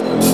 Yeah.